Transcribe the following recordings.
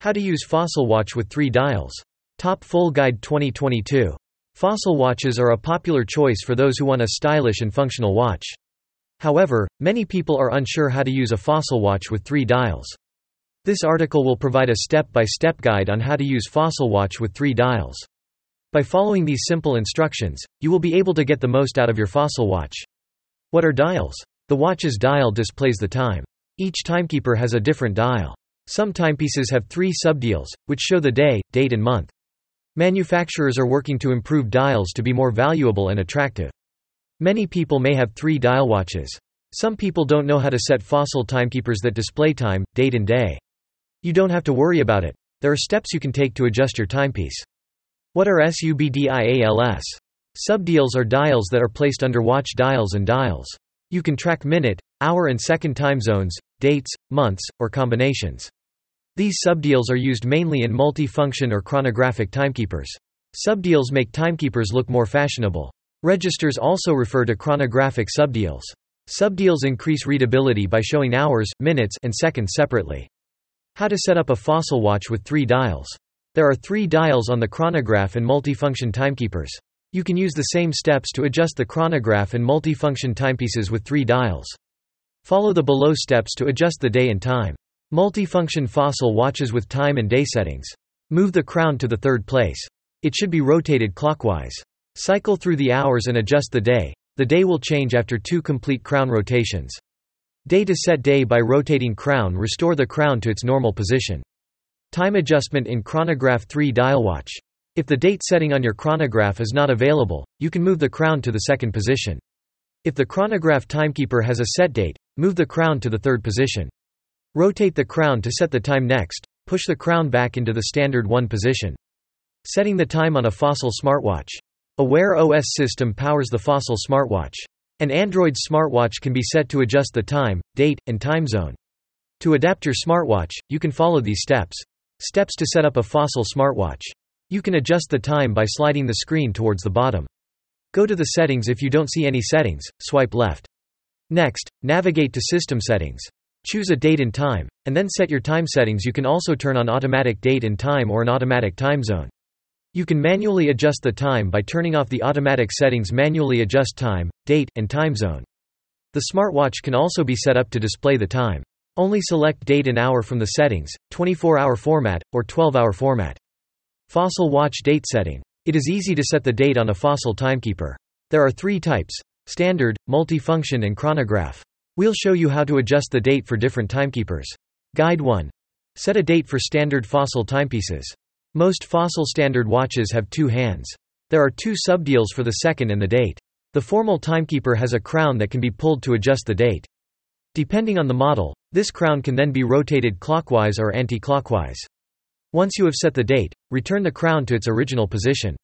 How to use Fossil Watch with three dials. Top Full Guide 2022. Fossil watches are a popular choice for those who want a stylish and functional watch. However, many people are unsure how to use a Fossil watch with three dials. This article will provide a step-by-step guide on how to use Fossil watch with three dials. By following these simple instructions, you will be able to get the most out of your Fossil watch. What are dials? The watch's dial displays the time. Each timekeeper has a different dial. Some timepieces have three subdials, which show the day, date and month. Manufacturers are working to improve dials to be more valuable and attractive. Many people may have three dial watches. Some people don't know how to set fossil timekeepers that display time, date and day. You don't have to worry about it. There are steps you can take to adjust your timepiece. What are SUBDIALS? Subdials are dials that are placed under watch dials and dials. You can track minute, hour and second time zones, dates, months, or combinations. These subdials are used mainly in multi-function or chronographic timekeepers. Subdials make timekeepers look more fashionable. Registers also refer to chronographic subdials. Subdials increase readability by showing hours, minutes, and seconds separately. How to set up a fossil watch with three dials. There are three dials on the chronograph and multifunction timekeepers. You can use the same steps to adjust the chronograph and multifunction timepieces with three dials. Follow the below steps to adjust the day and time. Multifunction fossil watches with time and day settings. Move the crown to the third place. It should be rotated clockwise. Cycle through the hours and adjust the day. The day will change after two complete crown rotations. Day to set day by rotating crown restore the crown to its normal position. Time adjustment in chronograph 3 dial watch. If the date setting on your chronograph is not available, you can move the crown to the second position. If the chronograph timekeeper has a set date, move the crown to the third position. Rotate the crown to set the time next, push the crown back into the standard 1 position. Setting the time on a Fossil smartwatch. A Wear OS system powers the Fossil smartwatch. An Android smartwatch can be set to adjust the time, date, and time zone. To adapt your smartwatch, you can follow these steps. Steps to set up a Fossil smartwatch. You can adjust the time by sliding the screen towards the bottom. Go to the settings if you don't see any settings, swipe left. Next, navigate to System Settings. Choose a date and time, and then set your time settings you can also turn on automatic date and time or an automatic time zone. You can manually adjust the time by turning off the automatic settings manually adjust time, date, and time zone. The smartwatch can also be set up to display the time. Only select date and hour from the settings, 24-hour format, or 12-hour format. Fossil watch date setting. It is easy to set the date on a fossil timekeeper. There are three types, standard, multifunction and chronograph. We'll show you how to adjust the date for different timekeepers. Guide 1. Set a date for standard fossil timepieces. Most fossil standard watches have two hands. There are two subdials for the second and the date. The formal timekeeper has a crown that can be pulled to adjust the date. Depending on the model, this crown can then be rotated clockwise or anti-clockwise. Once you have set the date, return the crown to its original position.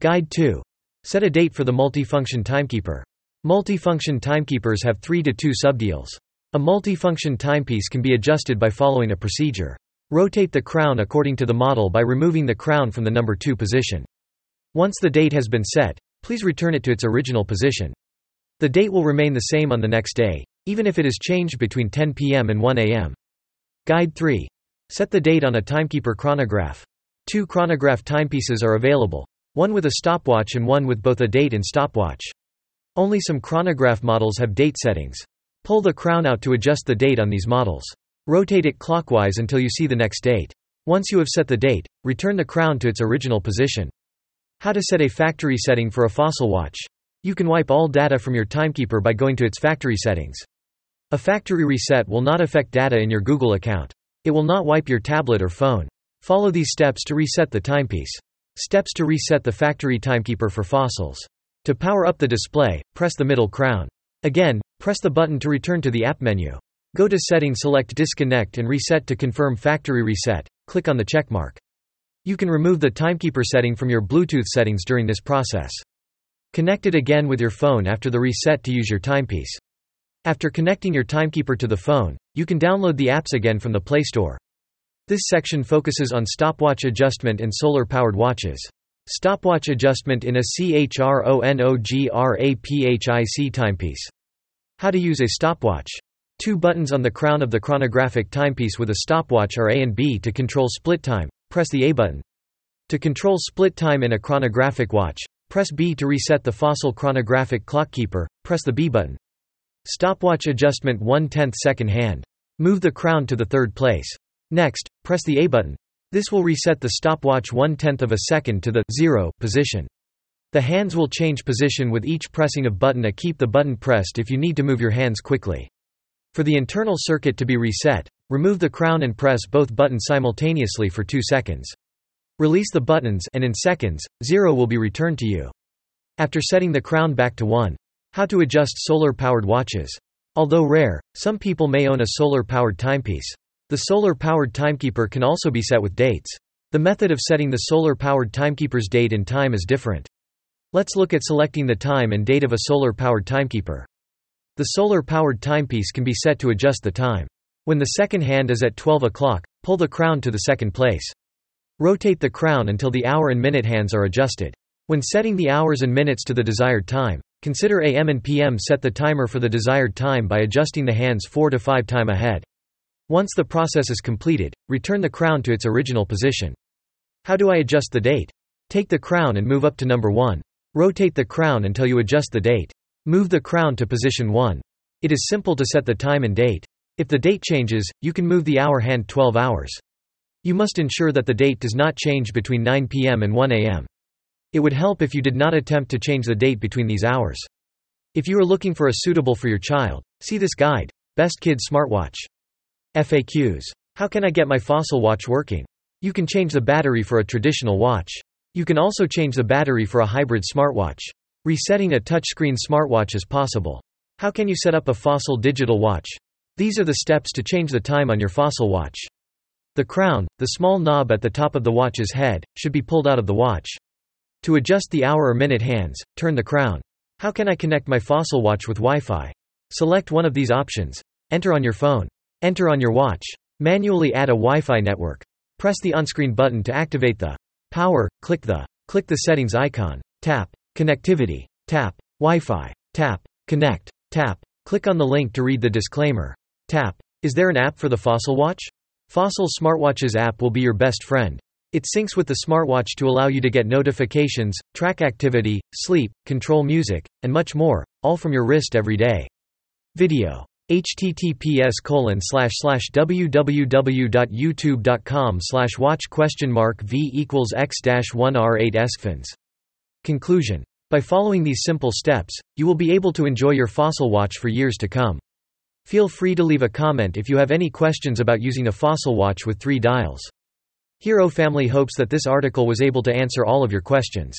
Guide 2. Set a date for the multifunction timekeeper. Multifunction timekeepers have 3 to 2 subdials. A multifunction timepiece can be adjusted by following a procedure. Rotate the crown according to the model by removing the crown from the number 2 position. Once the date has been set, please return it to its original position. The date will remain the same on the next day, even if it is changed between 10 p.m. and 1 a.m. Guide 3. Set the date on a timekeeper chronograph. Two chronograph timepieces are available, one with a stopwatch and one with both a date and stopwatch. Only some chronograph models have date settings. Pull the crown out to adjust the date on these models. Rotate it clockwise until you see the next date. Once you have set the date, return the crown to its original position. How to set a factory setting for a fossil watch. You can wipe all data from your timekeeper by going to its factory settings. A factory reset will not affect data in your Google account. It will not wipe your tablet or phone. Follow these steps to reset the timepiece. Steps to reset the factory timekeeper for fossils. To power up the display, press the middle crown. Again, press the button to return to the app menu. Go to Settings select Disconnect and Reset to confirm factory reset, click on the checkmark. You can remove the timekeeper setting from your Bluetooth settings during this process. Connect it again with your phone after the reset to use your timepiece. After connecting your timekeeper to the phone, you can download the apps again from the Play Store. This section focuses on stopwatch adjustment and solar-powered watches. Stopwatch adjustment in a CHRONOGRAPHIC timepiece. How to use a stopwatch. Two buttons on the crown of the chronographic timepiece with a stopwatch are A and B to control split time, press the A button. To control split time in a chronographic watch, press B to reset the fossil chronographic clockkeeper, press the B button. Stopwatch adjustment 1 10th second hand. Move the crown to the third place. Next, press the A button. This will reset the stopwatch 1 tenth of a second to the 0 position. The hands will change position with each pressing of button A. Keep the button pressed if you need to move your hands quickly. For the internal circuit to be reset, remove the crown and press both buttons simultaneously for 2 seconds. Release the buttons and in seconds, 0 will be returned to you. After setting the crown back to 1. How to adjust solar-powered watches. Although rare, some people may own a solar-powered timepiece. The solar-powered timekeeper can also be set with dates. The method of setting the solar-powered timekeeper's date and time is different. Let's look at selecting the time and date of a solar-powered timekeeper. The solar-powered timepiece can be set to adjust the time. When the second hand is at 12 o'clock, pull the crown to the second place. Rotate the crown until the hour and minute hands are adjusted. When setting the hours and minutes to the desired time, consider AM and PM set the timer for the desired time by adjusting the hands 4 to 5 time ahead. Once the process is completed, return the crown to its original position. How do I adjust the date? Take the crown and move up to number 1. Rotate the crown until you adjust the date. Move the crown to position 1. It is simple to set the time and date. If the date changes, you can move the hour hand 12 hours. You must ensure that the date does not change between 9 p.m. and 1 a.m. It would help if you did not attempt to change the date between these hours. If you are looking for a suitable for your child, see this guide, Best Kid Smartwatch. FAQs. How can I get my fossil watch working? You can change the battery for a traditional watch. You can also change the battery for a hybrid smartwatch. Resetting a touchscreen smartwatch is possible. How can you set up a fossil digital watch? These are the steps to change the time on your fossil watch. The crown, the small knob at the top of the watch's head, should be pulled out of the watch. To adjust the hour or minute hands, turn the crown. How can I connect my fossil watch with Wi-Fi? Select one of these options. Enter on your phone. Enter on your watch. Manually add a Wi-Fi network. Press the on-screen button to activate the power, click the click the settings icon. Tap connectivity. Tap Wi-Fi. Tap connect. Tap click on the link to read the disclaimer. Tap Is there an app for the Fossil watch? Fossil Smartwatches app will be your best friend. It syncs with the smartwatch to allow you to get notifications, track activity, sleep, control music, and much more, all from your wrist every day. Video https colon slash slash www.youtube.com slash watch question mark v equals x dash 1 r 8 escfins. Conclusion. By following these simple steps, you will be able to enjoy your fossil watch for years to come. Feel free to leave a comment if you have any questions about using a fossil watch with three dials. Hero Family hopes that this article was able to answer all of your questions.